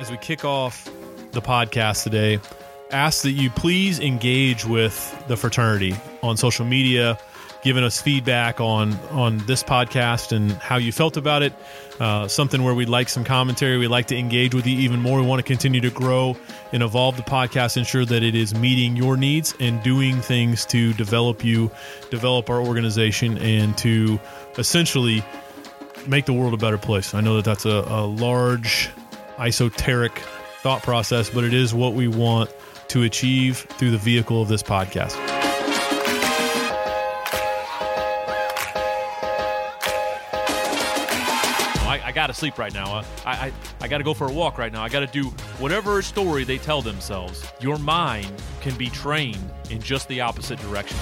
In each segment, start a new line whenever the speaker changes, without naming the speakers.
as we kick off the podcast today, ask that you please engage with the fraternity on social media, giving us feedback on on this podcast and how you felt about it. Uh, something where we'd like some commentary. We'd like to engage with you even more. We want to continue to grow and evolve the podcast, ensure that it is meeting your needs and doing things to develop you, develop our organization, and to essentially make the world a better place. I know that that's a, a large, esoteric thought process, but it is what we want to achieve through the vehicle of this podcast.
I, got to sleep right now. I, I, I got to go for a walk right now. I got to do whatever story they tell themselves. Your mind can be trained in just the opposite direction.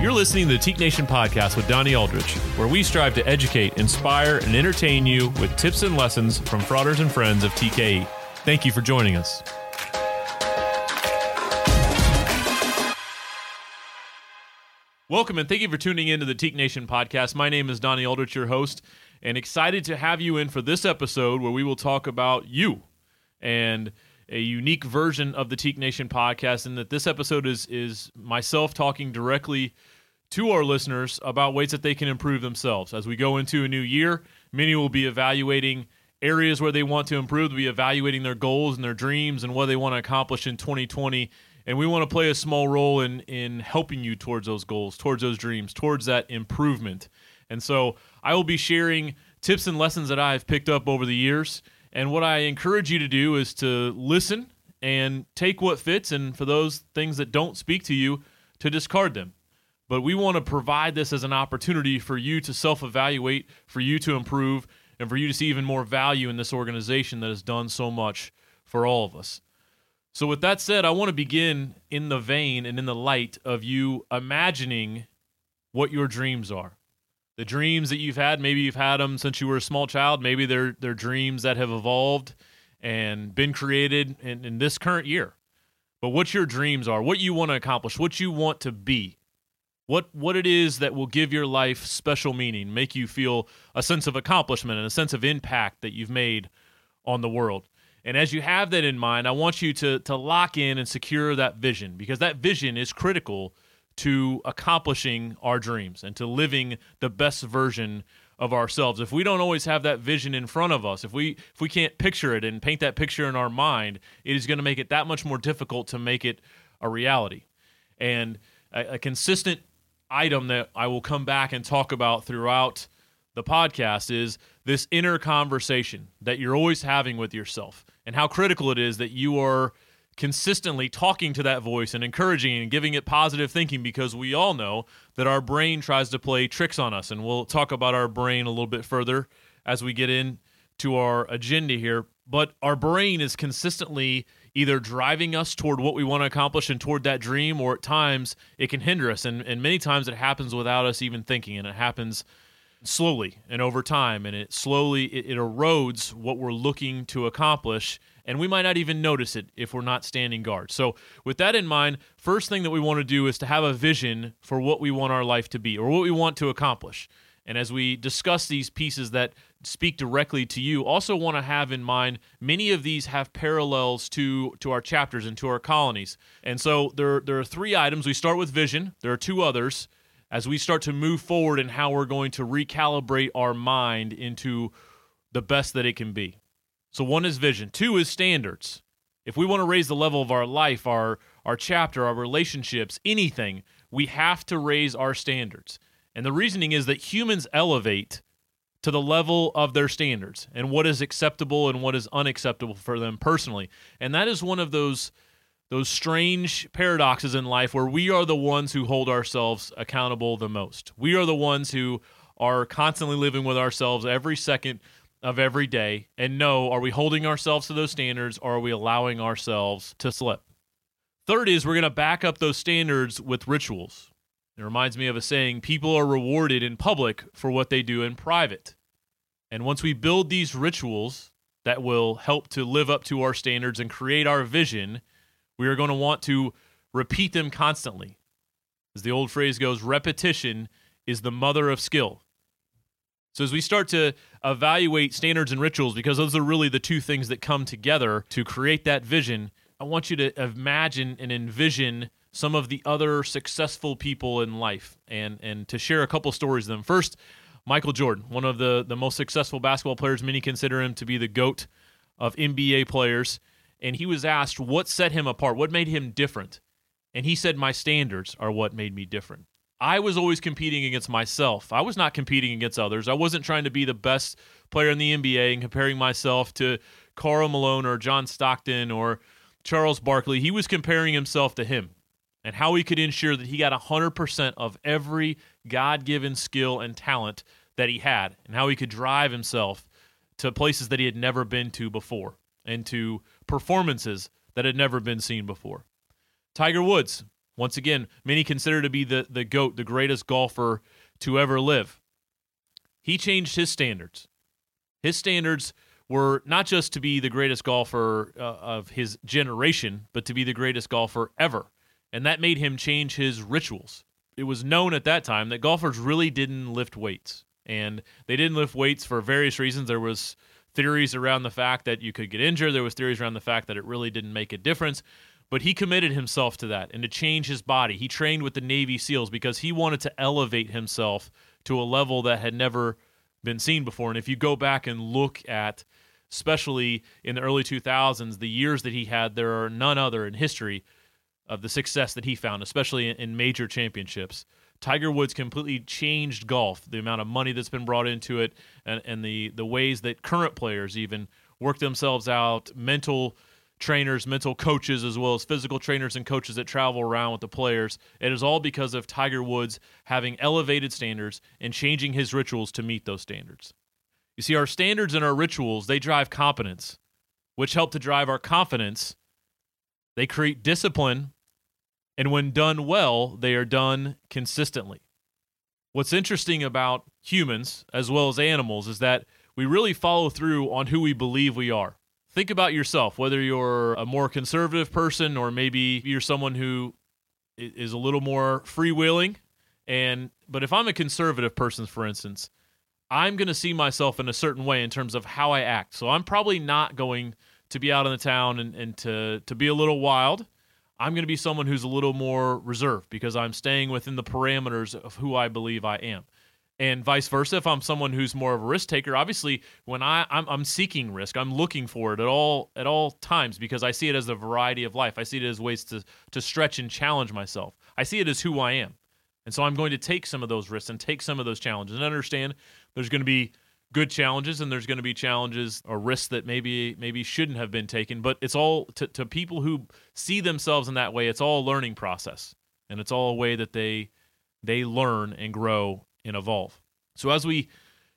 You're listening to the Teke Nation podcast with Donnie Aldrich, where we strive to educate, inspire, and entertain you with tips and lessons from fraters and friends of TKE. Thank you for joining us. Welcome and thank you for tuning in to the Teke Nation podcast. My name is Donnie Aldrich, your host, and excited to have you in for this episode where we will talk about you and a unique version of the Teke Nation podcast. And that this episode is is myself talking directly to our listeners about ways that they can improve themselves. As we go into a new year, many will be evaluating areas where they want to improve, they'll be evaluating their goals and their dreams and what they want to accomplish in 2020 and we want to play a small role in in helping you towards those goals, towards those dreams, towards that improvement. And so I will be sharing tips and lessons that I've picked up over the years. And what I encourage you to do is to listen and take what fits, and for those things that don't speak to you, to discard them. But we want to provide this as an opportunity for you to self evaluate, for you to improve, and for you to see even more value in this organization that has done so much for all of us. So, with that said, I want to begin in the vein and in the light of you imagining what your dreams are. The dreams that you've had, maybe you've had them since you were a small child, maybe they're, they're dreams that have evolved and been created in, in this current year. But what your dreams are, what you want to accomplish, what you want to be, what what it is that will give your life special meaning, make you feel a sense of accomplishment and a sense of impact that you've made on the world. And as you have that in mind, I want you to to lock in and secure that vision because that vision is critical to accomplishing our dreams and to living the best version of ourselves. If we don't always have that vision in front of us, if we if we can't picture it and paint that picture in our mind, it is going to make it that much more difficult to make it a reality. And a, a consistent item that I will come back and talk about throughout the podcast is this inner conversation that you're always having with yourself and how critical it is that you are consistently talking to that voice and encouraging and giving it positive thinking because we all know that our brain tries to play tricks on us. And we'll talk about our brain a little bit further as we get into our agenda here. But our brain is consistently either driving us toward what we want to accomplish and toward that dream or at times it can hinder us. And, and many times it happens without us even thinking and it happens slowly and over time. And it slowly it, it, erodes what we're looking to accomplish and we might not even notice it if we're not standing guard. So with that in mind first thing that we want to do is to have a vision for what we want our life to be or what we want to accomplish. And as we discuss these pieces that speak directly to you also want to have in mind many of these have parallels to to our chapters and to our colonies. And so there there are three items. We start with vision. There are two others. As we start to move forward and how we're going to recalibrate our mind into the best that it can be. So one is vision, two is standards. If we want to raise the level of our life, our our chapter, our relationships, anything, we have to raise our standards. And the reasoning is that humans elevate to the level of their standards and what is acceptable and what is unacceptable for them personally. And that is one of those those strange paradoxes in life where we are the ones who hold ourselves accountable the most. We are the ones who are constantly living with ourselves every second of every day and know are we holding ourselves to those standards or are we allowing ourselves to slip? Third is we're going to back up those standards with rituals. It reminds me of a saying people are rewarded in public for what they do in private. And once we build these rituals that will help to live up to our standards and create our vision, we are going to want to repeat them constantly. As the old phrase goes, repetition is the mother of skill. So as we start to evaluate standards and rituals, because those are really the two things that come together to create that vision, I want you to imagine and envision some of the other successful people in life and and to share a couple stories of them. First, Michael Jordan, one of the, the most successful basketball players. Many consider him to be the GOAT of NBA players. And he was asked what set him apart, what made him different. And he said, My standards are what made me different. I was always competing against myself. I was not competing against others. I wasn't trying to be the best player in the NBA and comparing myself to Karl Malone or John Stockton or Charles Barkley. He was comparing himself to him and how he could ensure that he got 100% of every God given skill and talent that he had, and how he could drive himself to places that he had never been to before and to performances that had never been seen before. Tiger Woods, once again, many consider to be the, the GOAT, the greatest golfer to ever live. He changed his standards. His standards were not just to be the greatest golfer uh, of his generation, but to be the greatest golfer ever. And that made him change his rituals. It was known at that time that golfers really didn't lift weights. And they didn't lift weights for various reasons. There was theories around the fact that you could get injured. There was theories around the fact that it really didn't make a difference. But he committed himself to that and to change his body. He trained with the Navy SEALs because he wanted to elevate himself to a level that had never been seen before. And if you go back and look at, especially in the early 2000s, the years that he had, there are none other in history of the success that he found, especially in major championships. Tiger Woods completely changed golf, the amount of money that's been brought into it, and, and the, the ways that current players even work themselves out, mental trainers, mental coaches, as well as physical trainers and coaches that travel around with the players. It is all because of Tiger Woods having elevated standards and changing his rituals to meet those standards. You see, our standards and our rituals, they drive competence, which help to drive our confidence. They create discipline, and when done well, they are done consistently. What's interesting about humans, as well as animals, is that we really follow through on who we believe we are. Think about yourself, whether you're a more conservative person or maybe you're someone who is a little more freewheeling. And but if I'm a conservative person, for instance, I'm going to see myself in a certain way in terms of how I act. So I'm probably not going to be out in the town and, and to to be a little wild. I'm going to be someone who's a little more reserved because I'm staying within the parameters of who I believe I am. And vice versa, if I'm someone who's more of a risk taker, obviously when I, I'm, I'm seeking risk, I'm looking for it at all at all times because I see it as a variety of life. I see it as ways to to stretch and challenge myself. I see it as who I am. And so I'm going to take some of those risks and take some of those challenges and understand there's going to be good challenges and there's going to be challenges or risks that maybe maybe shouldn't have been taken but it's all to, to people who see themselves in that way it's all a learning process and it's all a way that they they learn and grow and evolve so as we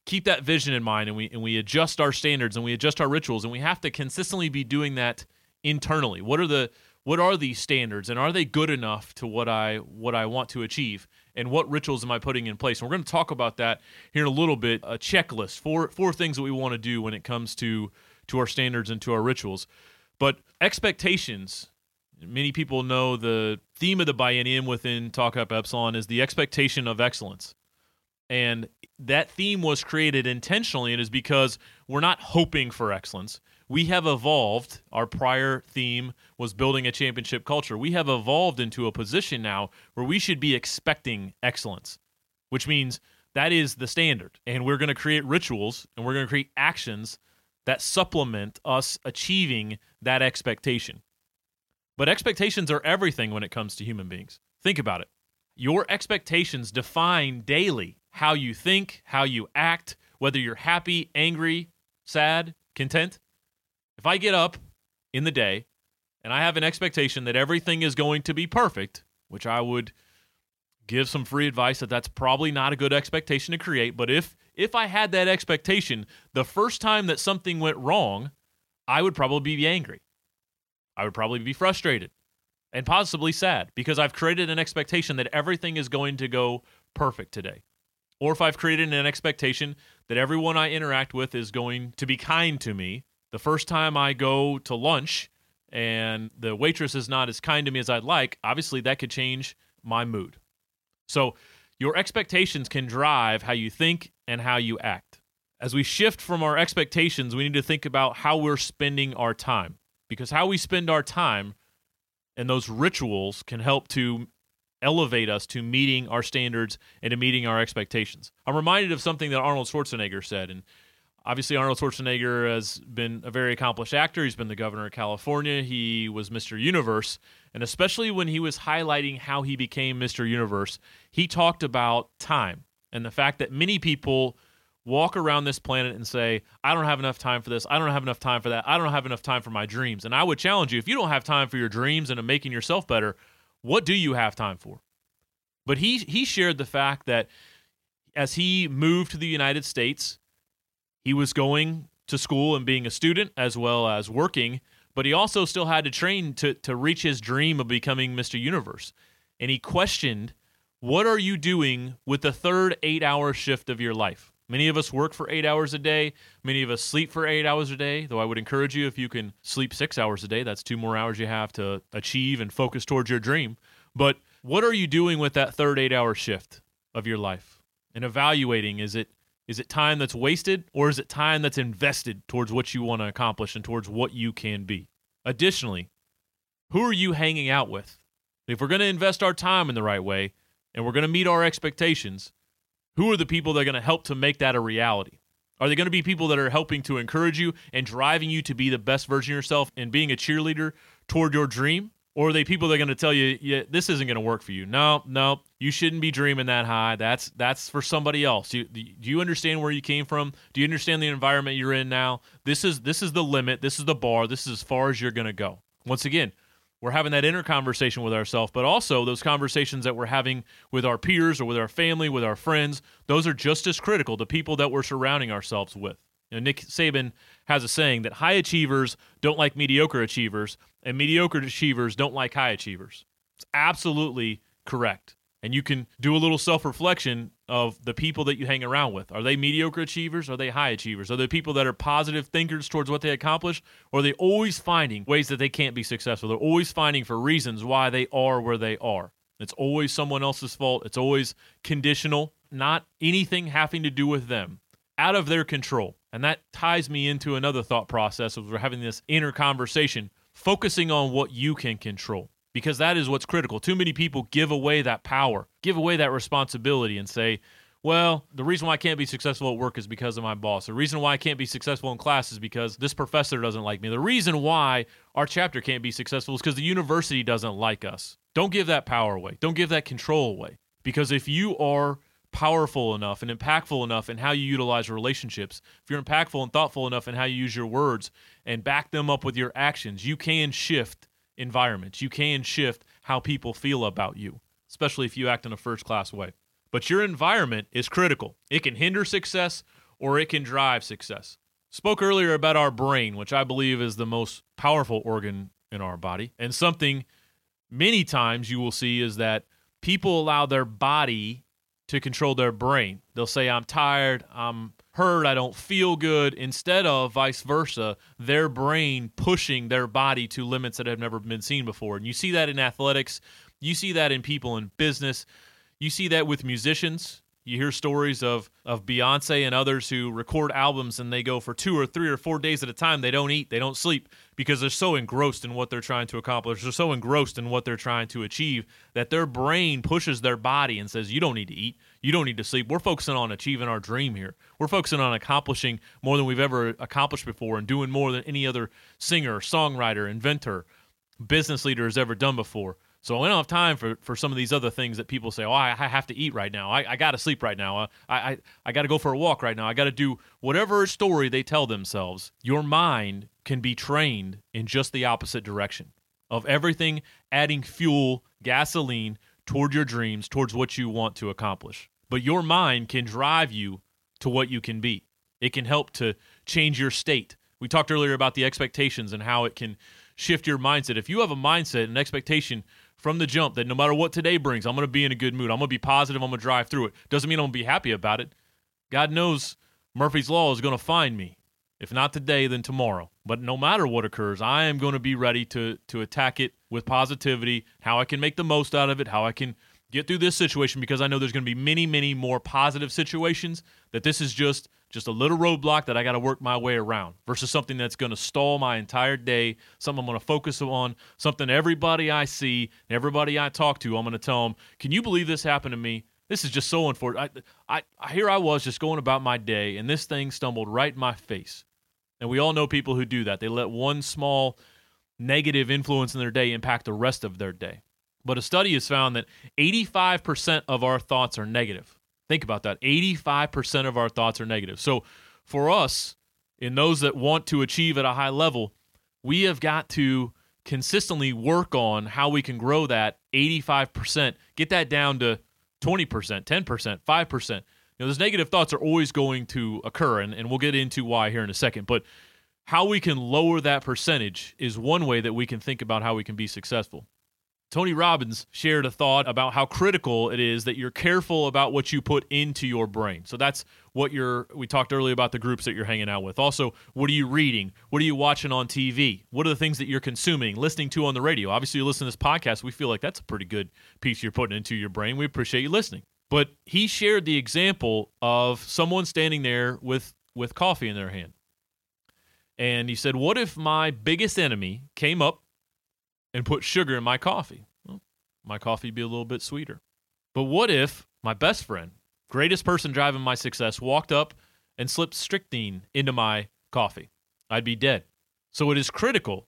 keep that vision in mind and we and we adjust our standards and we adjust our rituals and we have to consistently be doing that internally what are the what are these standards and are they good enough to what I what I want to achieve and what rituals am I putting in place? And we're going to talk about that here in a little bit. A checklist four four things that we want to do when it comes to to our standards and to our rituals. But expectations. Many people know the theme of the biennium within Tau Kappa Epsilon is the expectation of excellence. And that theme was created intentionally, and is because we're not hoping for excellence we have evolved. Our prior theme was building a championship culture. We have evolved into a position now where we should be expecting excellence, which means that is the standard. And we're going to create rituals and we're going to create actions that supplement us achieving that expectation. But expectations are everything when it comes to human beings. Think about it. Your expectations define daily how you think, how you act, whether you're happy, angry, sad, content. If I get up in the day and I have an expectation that everything is going to be perfect, which I would give some free advice that that's probably not a good expectation to create, but if if I had that expectation, the first time that something went wrong, I would probably be angry. I would probably be frustrated and possibly sad because I've created an expectation that everything is going to go perfect today. Or if I've created an expectation that everyone I interact with is going to be kind to me the first time I go to lunch and the waitress is not as kind to me as I'd like, obviously that could change my mood. So your expectations can drive how you think and how you act. as we shift from our expectations, we need to think about how we're spending our time because how we spend our time and those rituals can help to elevate us to meeting our standards and to meeting our expectations. I'm reminded of something that Arnold Schwarzenegger said, and obviously Arnold Schwarzenegger has been a very accomplished actor. He's been the governor of California. He was Mr. Universe, and especially when he was highlighting how he became Mr. Universe, he talked about time and the fact that many people walk around this planet and say, I don't have enough time for this. I don't have enough time for that. I don't have enough time for my dreams. And I would challenge you if you don't have time for your dreams and making yourself better, what do you have time for? But he he shared the fact that as he moved to the United States, he was going to school and being a student as well as working, but he also still had to train to to reach his dream of becoming Mr. Universe. And he questioned, what are you doing with the third 8-hour shift of your life? Many of us work for eight hours a day. Many of us sleep for eight hours a day, though I would encourage you if you can sleep six hours a day, that's two more hours you have to achieve and focus towards your dream. But what are you doing with that third eight hour shift of your life? And evaluating is it is it time that's wasted or is it time that's invested towards what you want to accomplish and towards what you can be? Additionally, who are you hanging out with? If we're going to invest our time in the right way and we're going to meet our expectations, who are the people that are going to help to make that a reality? Are they going to be people that are helping to encourage you and driving you to be the best version of yourself and being a cheerleader toward your dream? Or are they people that are going to tell you, yeah, this isn't going to work for you? No, no, you shouldn't be dreaming that high. That's that's for somebody else. Do, do you understand where you came from? Do you understand the environment you're in now? This is this is the limit. This is the bar. This is as far as you're going to go. Once again, we're having that inner conversation with ourselves, but also those conversations that we're having with our peers or with our family, with our friends, those are just as critical the people that we're surrounding ourselves with. You know, Nick Saban has a saying that high achievers don't like mediocre achievers, and mediocre achievers don't like high achievers. It's absolutely correct. And you can do a little self reflection of the people that you hang around with. Are they mediocre achievers? Are they high achievers? Are they people that are positive thinkers towards what they accomplish? Or are they always finding ways that they can't be successful? They're always finding for reasons why they are where they are. It's always someone else's fault. It's always conditional, not anything having to do with them, out of their control. And that ties me into another thought process as we're having this inner conversation, focusing on what you can control because that is what's critical. Too many people give away that power, give away that responsibility, and say, well, the reason why I can't be successful at work is because of my boss. The reason why I can't be successful in class is because this professor doesn't like me. The reason why our chapter can't be successful is because the university doesn't like us. Don't give that power away. Don't give that control away. Because if you are powerful enough and impactful enough in how you utilize relationships, if you're impactful and thoughtful enough in how you use your words and back them up with your actions, you can shift environments. You can shift how people feel about you, especially if you act in a first class way. But your environment is critical. It can hinder success or it can drive success. Spoke earlier about our brain, which I believe is the most powerful organ in our body. And something many times you will see is that people allow their body to control their brain. They'll say, I'm tired, I'm hurt, I don't feel good, instead of vice versa, their brain pushing their body to limits that have never been seen before. And you see that in athletics, you see that in people in business, you see that with musicians. You hear stories of of Beyonce and others who record albums and they go for two or three or four days at a time. They don't eat, they don't sleep because they're so engrossed in what they're trying to accomplish. They're so engrossed in what they're trying to achieve that their brain pushes their body and says, "You don't need to eat, you don't need to sleep. We're focusing on achieving our dream here. We're focusing on accomplishing more than we've ever accomplished before and doing more than any other singer, songwriter, inventor, business leader has ever done before." So I don't have time for, for some of these other things that people say, oh, I, I have to eat right now. I, I got to sleep right now. I, I, I got to go for a walk right now. I got to do whatever story they tell themselves. Your mind can be trained in just the opposite direction of everything adding fuel, gasoline toward your dreams, towards what you want to accomplish. But your mind can drive you to what you can be. It can help to change your state. We talked earlier about the expectations and how it can shift your mindset. If you have a mindset, and expectation from the jump that no matter what today brings, I'm going to be in a good mood. I'm going to be positive. I'm going to drive through it. Doesn't mean I'm going to be happy about it. God knows Murphy's Law is going to find me. If not today, then tomorrow. But no matter what occurs, I am going to be ready to to attack it with positivity, how I can make the most out of it, how I can get through this situation because I know there's going to be many, many more positive situations. That this is just just a little roadblock that I got to work my way around versus something that's going to stall my entire day, something I'm going to focus on, something everybody I see, everybody I talk to, I'm going to tell them, "Can you believe this happened to me?" This is just so unfortunate. I, I, here I was just going about my day, and this thing stumbled right in my face. And we all know people who do that. They let one small negative influence in their day impact the rest of their day. But a study has found that 85% of our thoughts are negative. Think about that. 85% of our thoughts are negative. So for us, in those that want to achieve at a high level, we have got to consistently work on how we can grow that 85%, get that down to 20%, 10%, 5%. You know, those negative thoughts are always going to occur, and, and we'll get into why here in a second. But how we can lower that percentage is one way that we can think about how we can be successful. Tony Robbins shared a thought about how critical it is that you're careful about what you put into your brain. So that's what you're we talked earlier about the groups that you're hanging out with. Also, what are you reading? What are you watching on TV? What are the things that you're consuming, listening to on the radio? Obviously, you listen to this podcast, we feel like that's a pretty good piece you're putting into your brain. We appreciate you listening. But he shared the example of someone standing there with with coffee in their hand. And he said, "What if my biggest enemy came up and put sugar in my coffee. Well, my coffee be a little bit sweeter. But what if my best friend, greatest person driving my success, walked up and slipped strychnine into my coffee? I'd be dead. So it is critical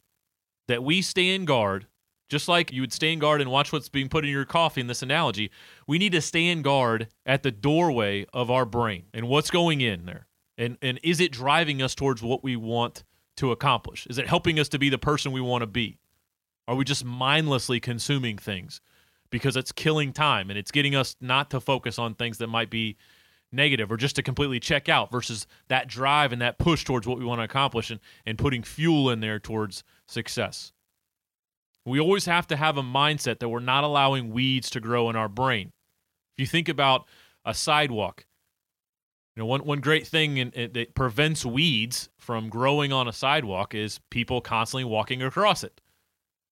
that we stay in guard, just like you would stay in guard and watch what's being put in your coffee in this analogy. We need to stay in guard at the doorway of our brain and what's going in there. And, and is it driving us towards what we want to accomplish? Is it helping us to be the person we want to be? Are we just mindlessly consuming things because it's killing time and it's getting us not to focus on things that might be negative or just to completely check out versus that drive and that push towards what we want to accomplish and, and putting fuel in there towards success? We always have to have a mindset that we're not allowing weeds to grow in our brain. If you think about a sidewalk, you know, one, one great thing in, in, that prevents weeds from growing on a sidewalk is people constantly walking across it.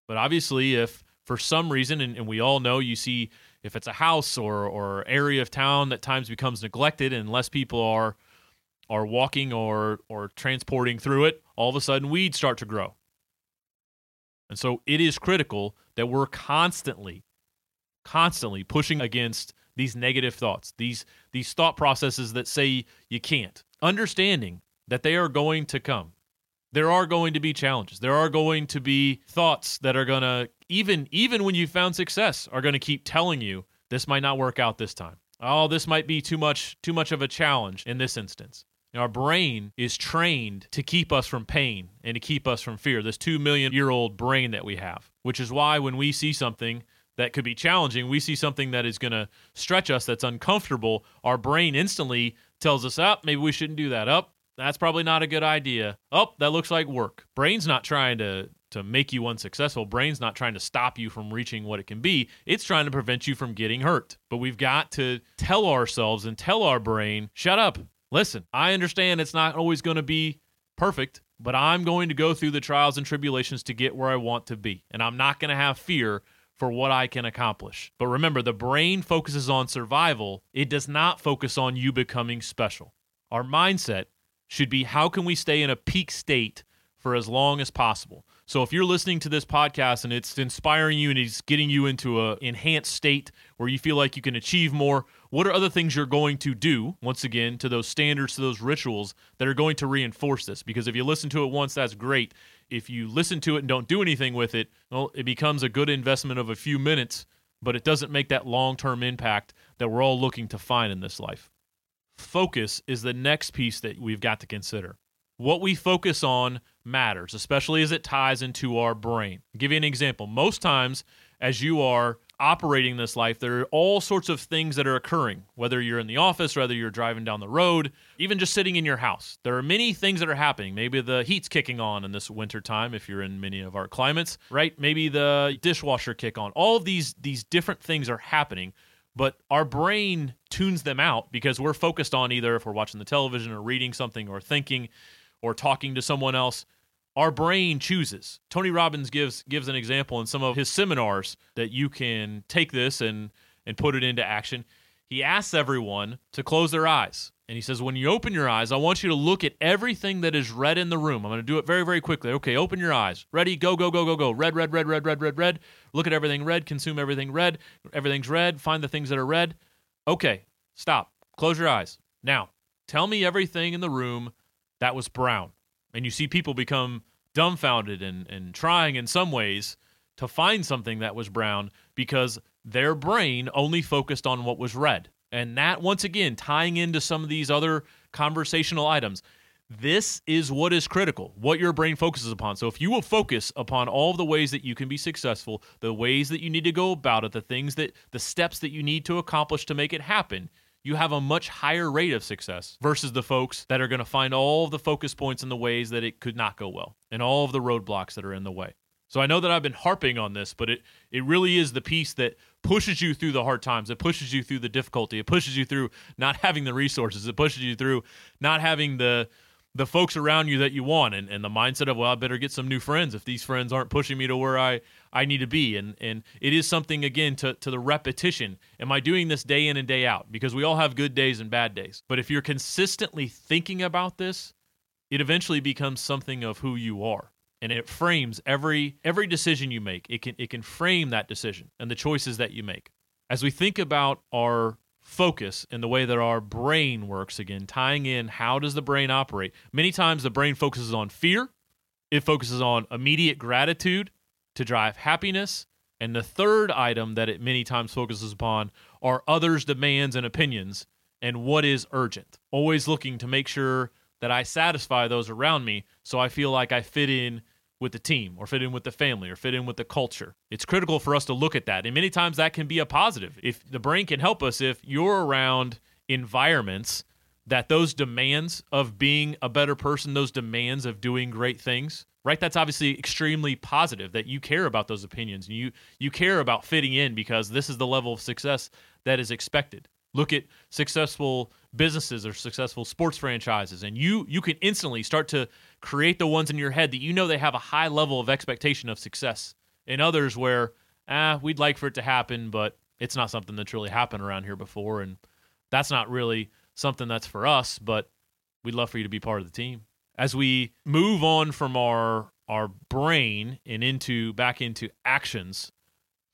But obviously, if for some reason, and, and, we all know you see if it's a house or, or area of town that times becomes neglected and less people are are walking or or transporting through it, all of a sudden weeds start to grow. And so it is critical that we're constantly, constantly pushing against these negative thoughts, these these thought processes that say you can't, understanding that they are going to come there are going to be challenges. There are going to be thoughts that are going to even even when you found success are going to keep telling you this might not work out this time. Oh, this might be too much too much of a challenge in this instance. Our brain is trained to keep us from pain and to keep us from fear. This 2 million year old brain that we have, which is why when we see something that could be challenging, we see something that is going to stretch us that's uncomfortable, our brain instantly tells us, up, oh, maybe we shouldn't do that. Up, that's probably not a good idea. Oh, that looks like work. Brain's not trying to to make you unsuccessful. Brain's not trying to stop you from reaching what it can be. It's trying to prevent you from getting hurt. But we've got to tell ourselves and tell our brain, shut up. Listen, I understand it's not always going to be perfect, but I'm going to go through the trials and tribulations to get where I want to be. And I'm not going to have fear for what I can accomplish. But remember, the brain focuses on survival, it does not focus on you becoming special. Our mindset should be how can we stay in a peak state for as long as possible. So if you're listening to this podcast and it's inspiring you and it's getting you into a enhanced state where you feel like you can achieve more, what are other things you're going to do once again to those standards to those rituals that are going to reinforce this? Because if you listen to it once that's great. If you listen to it and don't do anything with it, well, it becomes a good investment of a few minutes, but it doesn't make that long-term impact that we're all looking to find in this life focus is the next piece that we've got to consider. What we focus on matters, especially as it ties into our brain. I'll give you an example. Most times, as you are operating this life, there are all sorts of things that are occurring, whether you're in the office, whether you're driving down the road, even just sitting in your house. There are many things that are happening. Maybe the heat's kicking on in this winter time if you're in many of our climates, right? Maybe the dishwasher kick on. All these these different things are happening but our brain tunes them out because we're focused on either if we're watching the television or reading something or thinking or talking to someone else our brain chooses tony robbins gives gives an example in some of his seminars that you can take this and and put it into action. He asks everyone to close their eyes. And he says, When you open your eyes, I want you to look at everything that is red in the room. I'm going to do it very, very quickly. Okay, open your eyes. Ready? Go, go, go, go, go. Red, red, red, red, red, red, red. Look at everything red. Consume everything red. Everything's red. Find the things that are red. Okay, stop. Close your eyes. Now, tell me everything in the room that was brown. And you see people become dumbfounded and, and trying in some ways to find something that was brown because their brain only focused on what was red. And that, once again, tying into some of these other conversational items, this is what is critical, what your brain focuses upon. So, if you will focus upon all the ways that you can be successful, the ways that you need to go about it, the things that, the steps that you need to accomplish to make it happen, you have a much higher rate of success versus the folks that are going to find all the focus points and the ways that it could not go well and all of the roadblocks that are in the way. So I know that I've been harping on this, but it it really is the piece that pushes you through the hard times. It pushes you through the difficulty. It pushes you through not having the resources. It pushes you through not having the the folks around you that you want and, and the mindset of well I better get some new friends if these friends aren't pushing me to where I, I need to be and and it is something again to, to the repetition am I doing this day in and day out because we all have good days and bad days but if you're consistently thinking about this it eventually becomes something of who you are and it frames every every decision you make. It can it can frame that decision and the choices that you make. As we think about our focus and the way that our brain works again, tying in how does the brain operate? Many times the brain focuses on fear, it focuses on immediate gratitude to drive happiness, and the third item that it many times focuses upon are others' demands and opinions and what is urgent. Always looking to make sure that I satisfy those around me so I feel like I fit in with the team or fit in with the family or fit in with the culture. It's critical for us to look at that. And many times that can be a positive. If the brain can help us if you're around environments that those demands of being a better person, those demands of doing great things, right? That's obviously extremely positive that you care about those opinions and you you care about fitting in because this is the level of success that is expected. Look at successful businesses or successful sports franchises and you you can instantly start to create the ones in your head that you know they have a high level of expectation of success. And others where ah we'd like for it to happen but it's not something that's really happened around here before and that's not really something that's for us but we'd love for you to be part of the team. As we move on from our our brain and into back into actions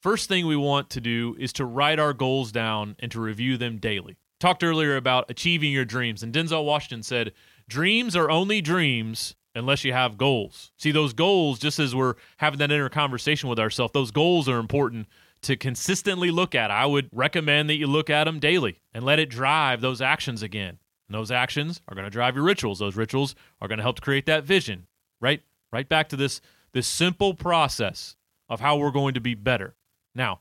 first thing we want to do is to write our goals down and to review them daily talked earlier about achieving your dreams, and Denzel Washington said, Dreams are only dreams unless you have goals. See, those goals, just as we're having that inner conversation with ourselves, those goals are important to consistently look at. I would recommend that you look at them daily and let it drive those actions again. And those actions are going to drive your rituals. Those rituals are going to help to create that vision, right? Right back to this this simple process of how we're going to be better. Now,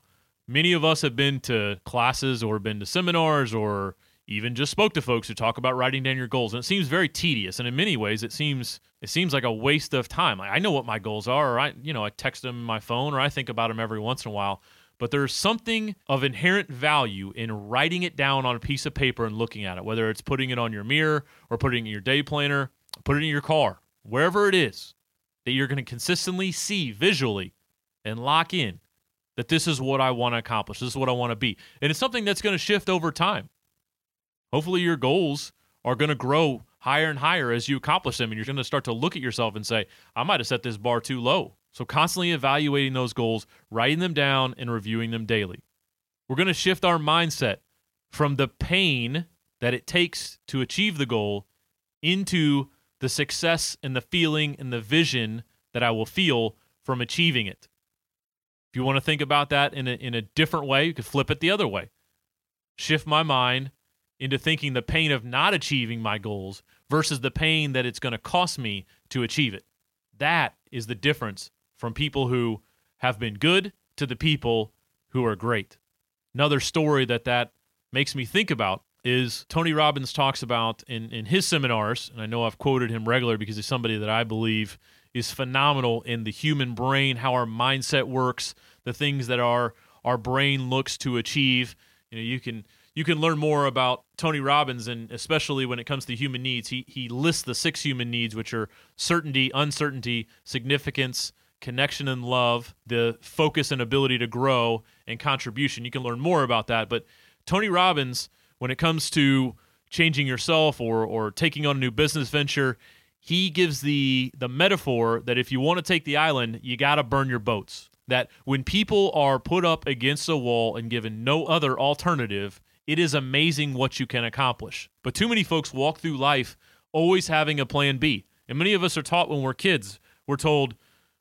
many of us have been to classes or been to seminars or even just spoke to folks who talk about writing down your goals and it seems very tedious and in many ways it seems it seems like a waste of time. I know what my goals are or i you know i text them my phone or i think about them every once in a while but there's something of inherent value in writing it down on a piece of paper and looking at it whether it's putting it on your mirror or putting it in your day planner put it in your car wherever it is that you're going to consistently see visually and lock in that this is what I want to accomplish. This is what I want to be. And it's something that's going to shift over time. Hopefully, your goals are going to grow higher and higher as you accomplish them. And you're going to start to look at yourself and say, I might have set this bar too low. So, constantly evaluating those goals, writing them down, and reviewing them daily. We're going to shift our mindset from the pain that it takes to achieve the goal into the success and the feeling and the vision that I will feel from achieving it you want to think about that in a, in a different way, you could flip it the other way. Shift my mind into thinking the pain of not achieving my goals versus the pain that it's going to cost me to achieve it. That is the difference from people who have been good to the people who are great. Another story that that makes me think about is Tony Robbins talks about in, in his seminars, and I know I've quoted him regularly because he's somebody that I believe is phenomenal in the human brain, how our mindset works, the things that our our brain looks to achieve. You know, you can you can learn more about Tony Robbins and especially when it comes to human needs. He he lists the six human needs which are certainty, uncertainty, significance, connection and love, the focus and ability to grow, and contribution. You can learn more about that. But Tony Robbins, when it comes to changing yourself or or taking on a new business venture, he gives the the metaphor that if you want to take the island, you got to burn your boats. That when people are put up against a wall and given no other alternative, it is amazing what you can accomplish. But too many folks walk through life always having a plan B. And many of us are taught when we're kids, we're told,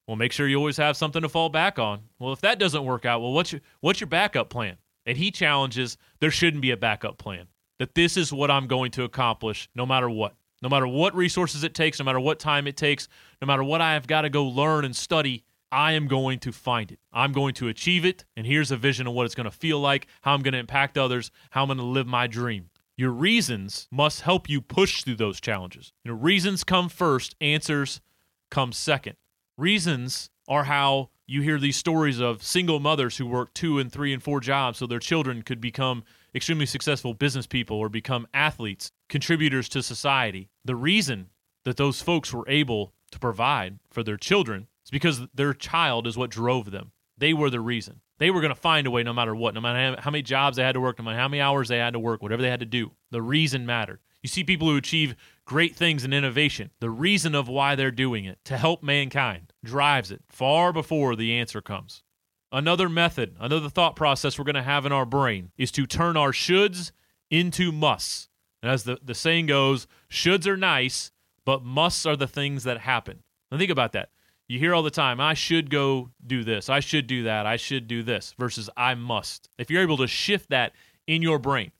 well, make sure you always have something to fall back on. Well, if that doesn't work out, well, what's your what's your backup plan? And he challenges there shouldn't be a backup plan. That this is what I'm going to accomplish no matter what. No matter what resources it takes, no matter what time it takes, no matter what I have got to go learn and study, I am going to find it. I'm going to achieve it. And here's a vision of what it's going to feel like, how I'm going to impact others, how I'm going to live my dream. Your reasons must help you push through those challenges. You know, reasons come first, answers come second. Reasons are how you hear these stories of single mothers who work two and three and four jobs so their children could become extremely successful business people or become athletes, contributors to society. The reason that those folks were able to provide for their children is because their child is what drove them. They were the reason. They were going to find a way no matter what, no matter how many jobs they had to work, no matter how many hours they had to work, whatever they had to do. The reason mattered. You see people who achieve great things in innovation. The reason of why they're doing it, to help mankind, drives it far before the answer comes. Another method, another thought process we're going to have in our brain is to turn our shoulds into musts. And as the, the saying goes, shoulds are nice, but musts are the things that happen. Now think about that. You hear all the time, I should go do this, I should do that, I should do this, versus I must. If you're able to shift that in your brain,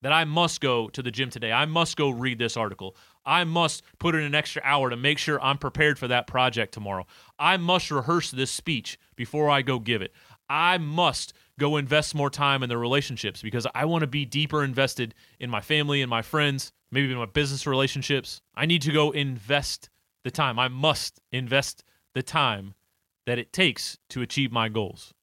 that I must go to the gym today, I must go read this article, I must put in an extra hour to make sure I'm prepared for that project tomorrow. I must rehearse this speech before I go give it. I must go invest more time in the relationships because I want to be deeper invested in my family and my friends, maybe in my business relationships. I need to go invest the time. I must invest the time that it takes to achieve my goals.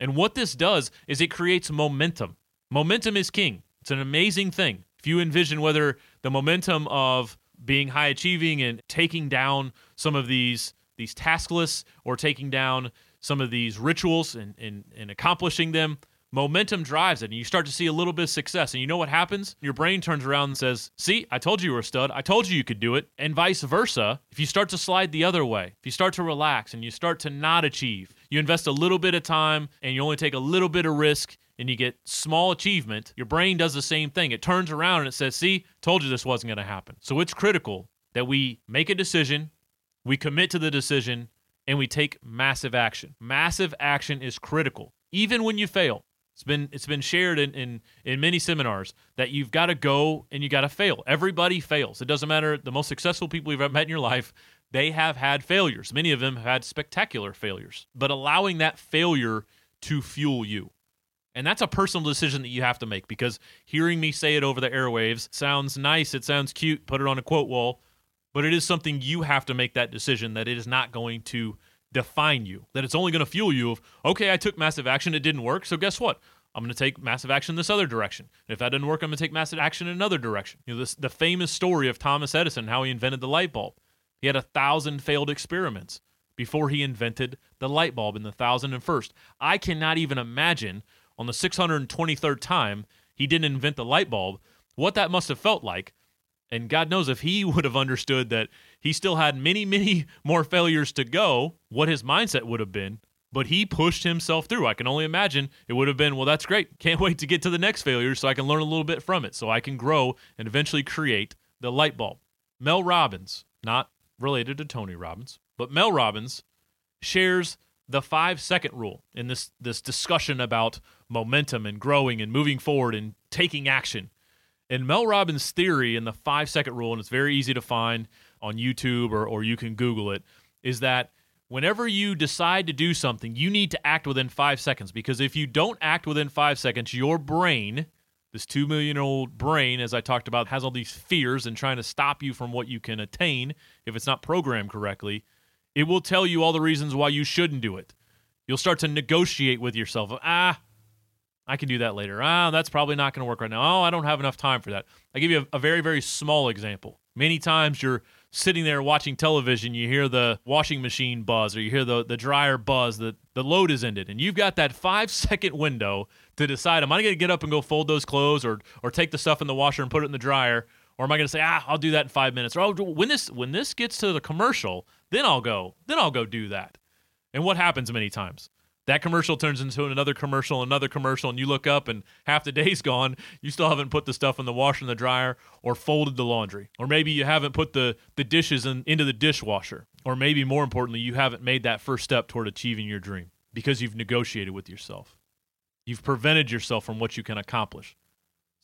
And what this does is it creates momentum. Momentum is king. It's an amazing thing if you envision whether the momentum of being high achieving and taking down some of these these task lists or taking down some of these rituals and, and, and accomplishing them, momentum drives it. And you start to see a little bit of success. And you know what happens? Your brain turns around and says, See, I told you you were a stud. I told you you could do it. And vice versa. If you start to slide the other way, if you start to relax and you start to not achieve, you invest a little bit of time and you only take a little bit of risk and you get small achievement, your brain does the same thing. It turns around and it says, See, told you this wasn't going to happen. So it's critical that we make a decision, we commit to the decision, and we take massive action. Massive action is critical, even when you fail. It's been it's been shared in, in, in many seminars that you've got to go and you got to fail. Everybody fails. It doesn't matter the most successful people you've ever met in your life, they have had failures. Many of them have had spectacular failures. But allowing that failure to fuel you. And that's a personal decision that you have to make because hearing me say it over the airwaves sounds nice, it sounds cute, put it on a quote wall, but it is something you have to make that decision that it is not going to define you, that it's only going to fuel you of, okay, I took massive action, it didn't work, so guess what? I'm going to take massive action this other direction. And if that didn't work, I'm going to take massive action in another direction. You know, this the famous story of Thomas Edison, how he invented the light bulb. He had a thousand failed experiments before he invented the light bulb in the thousand and first. I cannot even imagine on the 623rd time he didn't invent the light bulb, what that must have felt like. And God knows if he would have understood that he still had many, many more failures to go, what his mindset would have been. But he pushed himself through. I can only imagine it would have been, well, that's great. Can't wait to get to the next failure so I can learn a little bit from it, so I can grow and eventually create the light bulb. Mel Robbins, not related to Tony Robbins, but Mel Robbins shares the five second rule in this this discussion about momentum and growing and moving forward and taking action. And Mel Robbins' theory in the five second rule, and it's very easy to find on YouTube or, or you can Google it, is that whenever you decide to do something, you need to act within five seconds. Because if you don't act within five seconds, your brain, this two million old brain, as I talked about, has all these fears and trying to stop you from what you can attain if it's not programmed correctly it will tell you all the reasons why you shouldn't do it. You'll start to negotiate with yourself. Ah, I can do that later. Ah, that's probably not going to work right now. Oh, I don't have enough time for that. I give you a, a very, very small example. Many times you're sitting there watching television, you hear the washing machine buzz or you hear the, the dryer buzz that the load is ended. And you've got that five second window to decide, am I going to get up and go fold those clothes or, or take the stuff in the washer and put it in the dryer? Or am I going to say, ah, I'll do that in five minutes? Or oh, when this when this gets to the commercial, then I'll go. Then I'll go do that. And what happens many times? That commercial turns into another commercial, another commercial, and you look up and half the day's gone. You still haven't put the stuff in the washer and the dryer or folded the laundry. Or maybe you haven't put the, the dishes in, into the dishwasher. Or maybe more importantly, you haven't made that first step toward achieving your dream because you've negotiated with yourself. You've prevented yourself from what you can accomplish.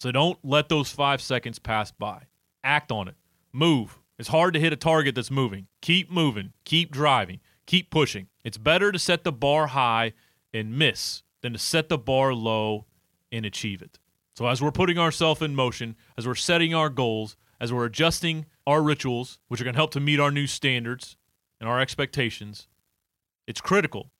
So don't let those five seconds pass by. Act on it. Move. It's hard to hit a target that's moving. Keep moving. Keep driving. Keep pushing. It's better to set the bar high and miss than to set the bar low and achieve it. So, as we're putting ourselves in motion, as we're setting our goals, as we're adjusting our rituals, which are going to help to meet our new standards and our expectations, it's critical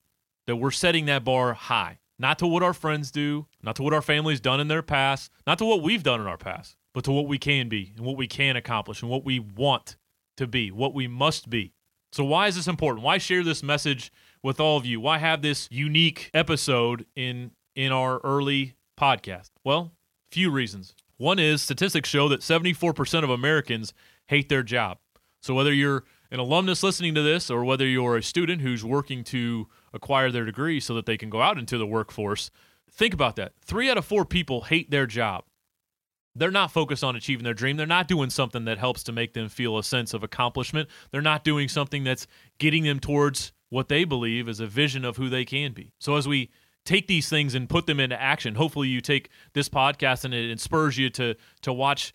that we're setting that bar high, not to what our friends do, not to what our family's done in their past, not to what we've done in our past, but to what we can be and what we can accomplish and what we want to be, what we must be. So, why is this important? Why share this message with all of you? Why have this unique episode in in our early podcast? Well, few reasons. One is statistics show that 74% of Americans hate their job. So whether you're an alumnus listening to this or whether you're a student who's working to acquire their degree so that they can go out into the workforce, think about that. 3 out of 4 people hate their job they're not focused on achieving their dream. They're not doing something that helps to make them feel a sense of accomplishment. They're not doing something that's getting them towards what they believe is a vision of who they can be. So as we take these things and put them into action, hopefully you take this podcast and it inspires you to to watch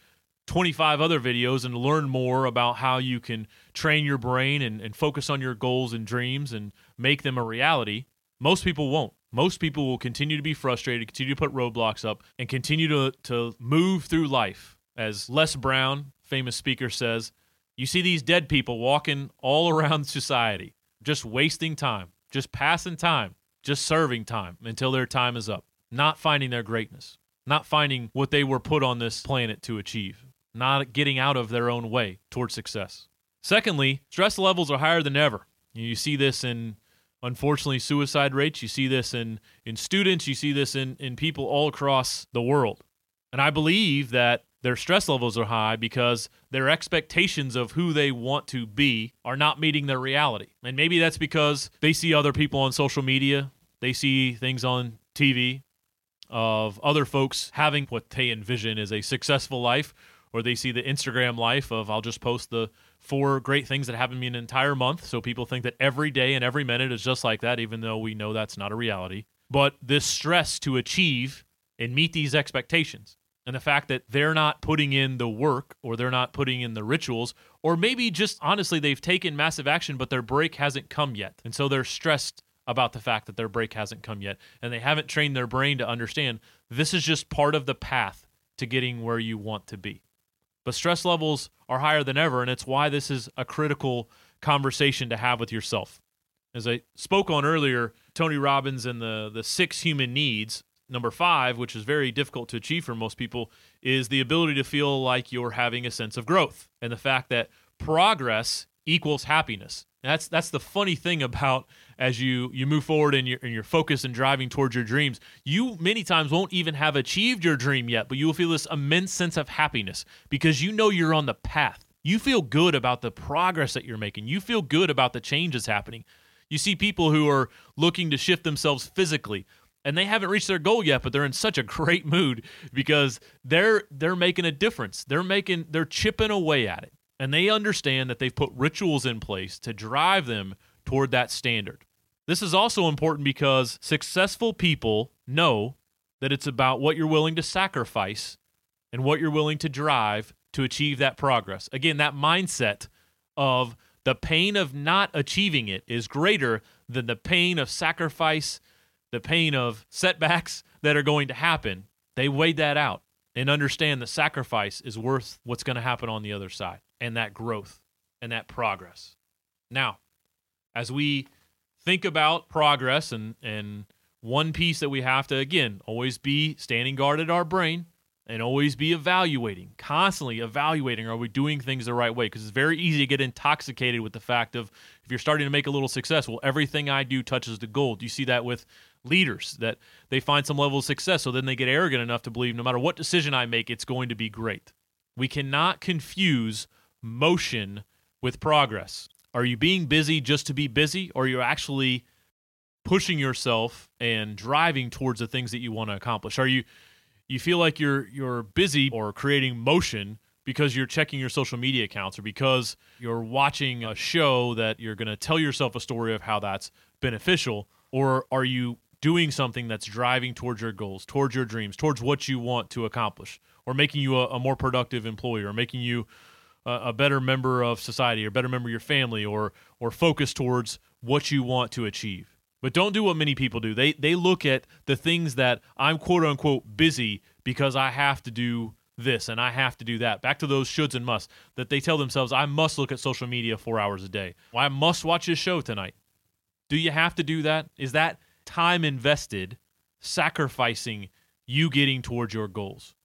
25 other videos and learn more about how you can train your brain and, and focus on your goals and dreams and make them a reality. Most people won't most people will continue to be frustrated, continue to put roadblocks up, and continue to, to move through life. As Les Brown, famous speaker, says, you see these dead people walking all around society, just wasting time, just passing time, just serving time until their time is up, not finding their greatness, not finding what they were put on this planet to achieve, not getting out of their own way towards success. Secondly, stress levels are higher than ever. You see this in unfortunately suicide rates. You see this in in students, you see this in in people all across the world. And I believe that their stress levels are high because their expectations of who they want to be are not meeting their reality. And maybe that's because they see other people on social media, they see things on TV of other folks having what they envision as a successful life or they see the Instagram life of I'll just post the four great things that happen to me an entire month. So people think that every day and every minute is just like that, even though we know that's not a reality. But this stress to achieve and meet these expectations and the fact that they're not putting in the work or they're not putting in the rituals, or maybe just honestly, they've taken massive action, but their break hasn't come yet. And so they're stressed about the fact that their break hasn't come yet. And they haven't trained their brain to understand this is just part of the path to getting where you want to be. But stress levels are higher than ever, and it's why this is a critical conversation to have with yourself. As I spoke on earlier, Tony Robbins and the, the six human needs, number five, which is very difficult to achieve for most people, is the ability to feel like you're having a sense of growth and the fact that progress equals happiness. That's that's the funny thing about as you you move forward and you're, and you're focused and driving towards your dreams. You many times won't even have achieved your dream yet, but you will feel this immense sense of happiness because you know you're on the path. You feel good about the progress that you're making. You feel good about the changes happening. You see people who are looking to shift themselves physically and they haven't reached their goal yet but they're in such a great mood because they're they're making a difference. They're making they're chipping away at it and they understand that they've put rituals in place to drive them toward that standard. This is also important because successful people know that it's about what you're willing to sacrifice and what you're willing to drive to achieve that progress. Again, that mindset of the pain of not achieving it is greater than the pain of sacrifice, the pain of setbacks that are going to happen. They weighed that out and understand the sacrifice is worth what's going to happen on the other side and that growth and that progress. Now, as we think about progress and and one piece that we have to again always be standing guard at our brain and always be evaluating, constantly evaluating are we doing things the right way? Because it's very easy to get intoxicated with the fact of if you're starting to make a little success, well, everything I do touches the gold. You see that with leaders that they find some level of success, so then they get arrogant enough to believe no matter what decision I make, it's going to be great. We cannot confuse motion with progress. Are you being busy just to be busy, or are you actually pushing yourself and driving towards the things that you want to accomplish? Are you you feel like you're you're busy or creating motion because you're checking your social media accounts or because you're watching a show that you're going to tell yourself a story of how that's beneficial or are you doing something that's driving towards your goals towards your dreams towards what you want to accomplish or making you a, a more productive employee or making you a, a better member of society or better member of your family or or focus towards what you want to achieve but don't do what many people do. They they look at the things that I'm quote unquote busy because I have to do this and I have to do that. Back to those shoulds and musts that they tell themselves I must look at social media 4 hours a day. Well, I must watch this show tonight. Do you have to do that? Is that time invested sacrificing you getting towards your goals?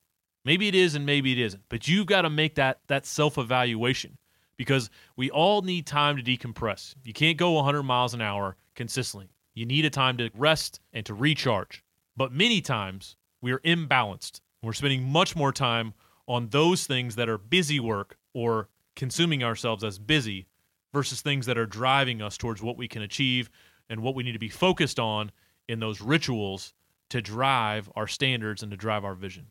Maybe it is and maybe it isn't. But you've got to make that that self-evaluation because we all need time to decompress. You can't go 100 miles an hour consistently. You need a time to rest and to recharge. But many times we are imbalanced. We're spending much more time on those things that are busy work or consuming ourselves as busy versus things that are driving us towards what we can achieve and what we need to be focused on in those rituals to drive our standards and to drive our vision.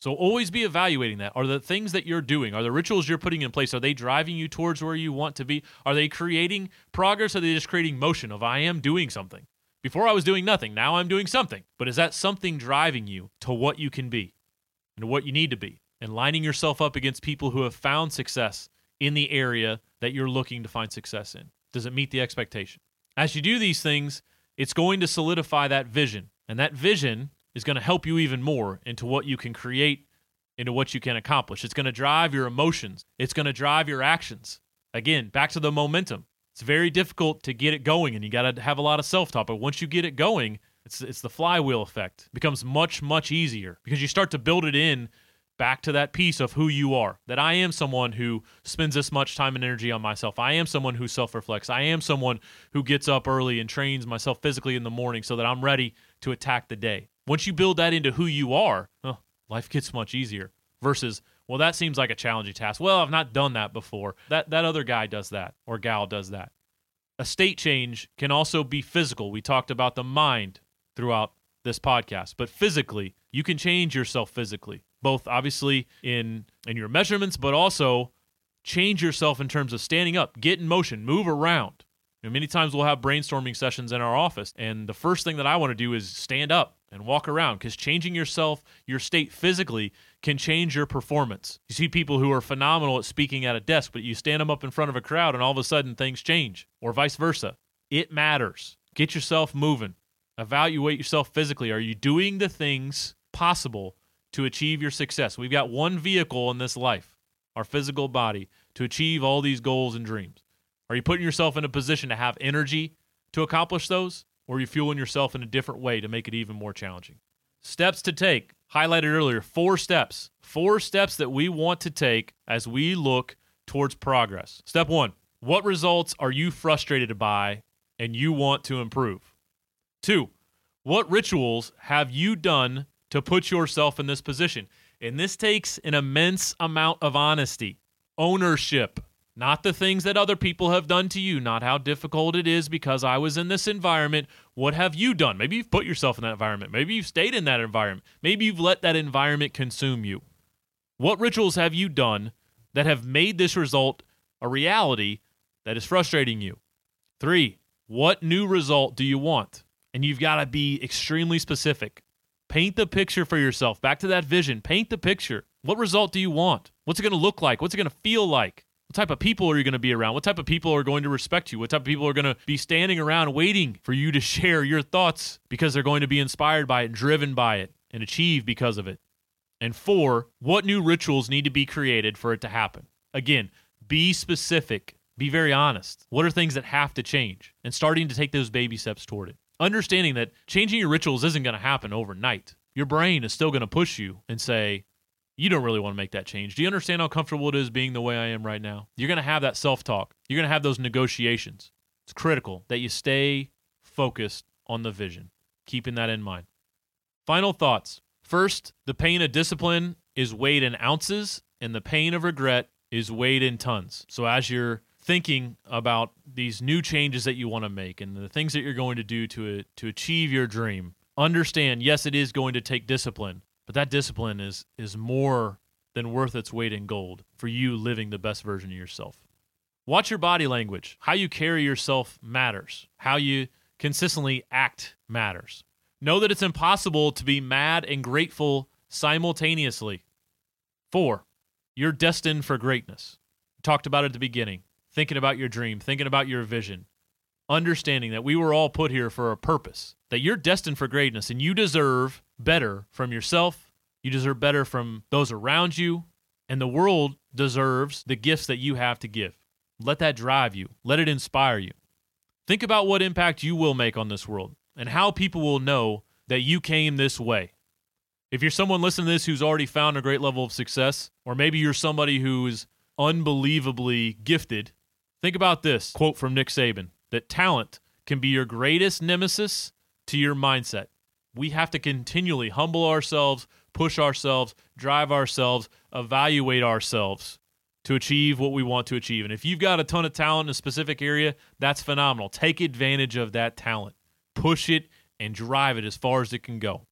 So always be evaluating that. Are the things that you're doing, are the rituals you're putting in place, are they driving you towards where you want to be? Are they creating progress? Or are they just creating motion of I am doing something? Before I was doing nothing, now I'm doing something. But is that something driving you to what you can be and what you need to be? And lining yourself up against people who have found success in the area that you're looking to find success in? Does it meet the expectation? As you do these things, it's going to solidify that vision. And that vision is going to help you even more into what you can create, into what you can accomplish. It's going to drive your emotions, it's going to drive your actions. Again, back to the momentum. It's very difficult to get it going, and you got to have a lot of self talk. But once you get it going, it's, it's the flywheel effect. It becomes much, much easier because you start to build it in back to that piece of who you are that I am someone who spends this much time and energy on myself. I am someone who self reflects. I am someone who gets up early and trains myself physically in the morning so that I'm ready to attack the day. Once you build that into who you are, oh, life gets much easier versus well that seems like a challenging task. Well, I've not done that before. That that other guy does that or gal does that. A state change can also be physical. We talked about the mind throughout this podcast, but physically, you can change yourself physically, both obviously in in your measurements, but also change yourself in terms of standing up, get in motion, move around. You know, many times we'll have brainstorming sessions in our office, and the first thing that I want to do is stand up, and walk around because changing yourself, your state physically, can change your performance. You see people who are phenomenal at speaking at a desk, but you stand them up in front of a crowd and all of a sudden things change, or vice versa. It matters. Get yourself moving. Evaluate yourself physically. Are you doing the things possible to achieve your success? We've got one vehicle in this life, our physical body, to achieve all these goals and dreams. Are you putting yourself in a position to have energy to accomplish those? or are you're fueling yourself in a different way to make it even more challenging. Steps to take, highlighted earlier, four steps. Four steps that we want to take as we look towards progress. Step one What results are you frustrated by and you want to improve? Two, what rituals have you done to put yourself in this position? And this takes an immense amount of honesty, ownership, not the things that other people have done to you, not how difficult it is because I was in this environment. What have you done? Maybe you've put yourself in that environment. Maybe you've stayed in that environment. Maybe you've let that environment consume you. What rituals have you done that have made this result a reality that is frustrating you? Three, what new result do you want? And you've got to be extremely specific. Paint the picture for yourself. Back to that vision. Paint the picture. What result do you want? What's it going to look like? What's it going to feel like? What type of people are you going to be around? What type of people are going to respect you? What type of people are going to be standing around waiting for you to share your thoughts because they're going to be inspired by it, driven by it, and achieve because of it? And four, what new rituals need to be created for it to happen? Again, be specific, be very honest. What are things that have to change? And starting to take those baby steps toward it. Understanding that changing your rituals isn't going to happen overnight. Your brain is still going to push you and say, you don't really want to make that change. Do you understand how comfortable it is being the way I am right now? You're going to have that self talk, you're going to have those negotiations. It's critical that you stay focused on the vision, keeping that in mind. Final thoughts. First, the pain of discipline is weighed in ounces, and the pain of regret is weighed in tons. So as you're thinking about these new changes that you want to make and the things that you're going to do to to achieve your dream, understand yes it is going to take discipline, but that discipline is is more than worth its weight in gold for you living the best version of yourself. Watch your body language. How you carry yourself matters. How you consistently act matters. Know that it's impossible to be mad and grateful simultaneously. Four, you're destined for greatness. talked about it at the beginning. Thinking about your dream, thinking about your vision, understanding that we were all put here for a purpose, that you're destined for greatness and you deserve better from yourself. You deserve better from those around you. And the world deserves the gifts that you have to give. Let that drive you, let it inspire you. Think about what impact you will make on this world and how people will know that you came this way. If you're someone listening to this who's already found a great level of success, or maybe you're somebody who is unbelievably gifted, think about this quote from Nick Saban that talent can be your greatest nemesis to your mindset. We have to continually humble ourselves, push ourselves, drive ourselves, evaluate ourselves to achieve what we want to achieve. And if you've got a ton of talent in a specific area, that's phenomenal. Take advantage of that talent, push it, and drive it as far as it can go.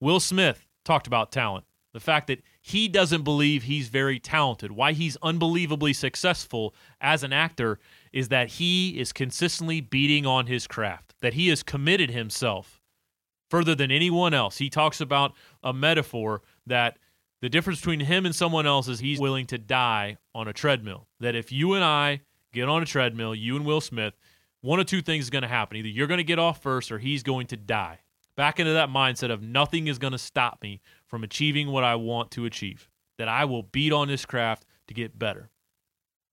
Will Smith talked about talent, the fact that he doesn't believe he's very talented. Why he's unbelievably successful as an actor is that he is consistently beating on his craft, that he has committed himself further than anyone else. He talks about a metaphor that the difference between him and someone else is he's willing to die on a treadmill. That if you and I get on a treadmill, you and Will Smith, one of two things is going to happen. Either you're going to get off first or he's going to die. Back into that mindset of nothing is going to stop me from achieving what I want to achieve. That I will beat on this craft to get better.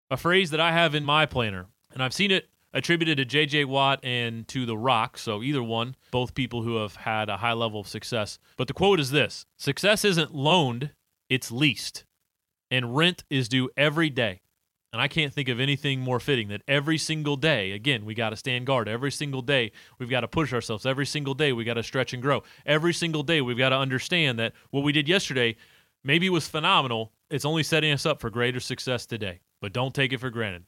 A phrase that I have in my planner, and I've seen it attributed to JJ Watt and to The Rock, so either one, both people who have had a high level of success. But the quote is this Success isn't loaned, it's leased, and rent is due every day. And I can't think of anything more fitting that every single day, again, we got to stand guard. Every single day, we've got to push ourselves. Every single day, we got to stretch and grow. Every single day, we've got to understand that what we did yesterday maybe was phenomenal. It's only setting us up for greater success today. But don't take it for granted.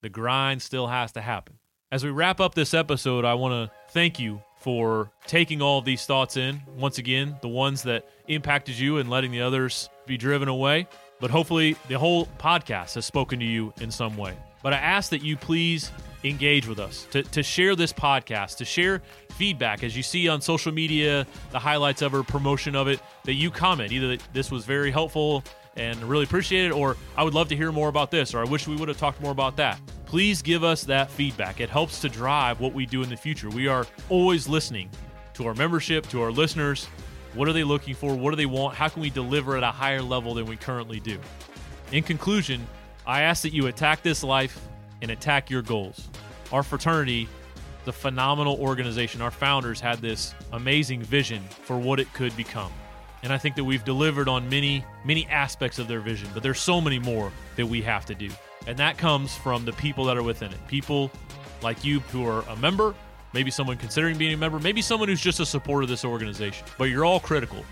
The grind still has to happen. As we wrap up this episode, I want to thank you for taking all of these thoughts in. Once again, the ones that impacted you and letting the others be driven away. But hopefully, the whole podcast has spoken to you in some way. But I ask that you please engage with us, to, to share this podcast, to share feedback as you see on social media, the highlights of it, promotion of it, that you comment either that this was very helpful and really appreciate it, or I would love to hear more about this, or I wish we would have talked more about that. Please give us that feedback. It helps to drive what we do in the future. We are always listening to our membership, to our listeners. What are they looking for? What do they want? How can we deliver at a higher level than we currently do? In conclusion, I ask that you attack this life and attack your goals. Our fraternity, the phenomenal organization, our founders had this amazing vision for what it could become. And I think that we've delivered on many, many aspects of their vision, but there's so many more that we have to do. And that comes from the people that are within it. People like you who are a member, maybe someone considering being a member, maybe someone who's just a supporter of this organization. But you're all critical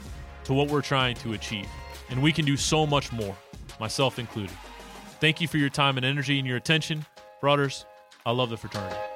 to what we're trying to achieve. And we can do so much more, myself included. Thank you for your time and energy and your attention. Brothers, I love the fraternity.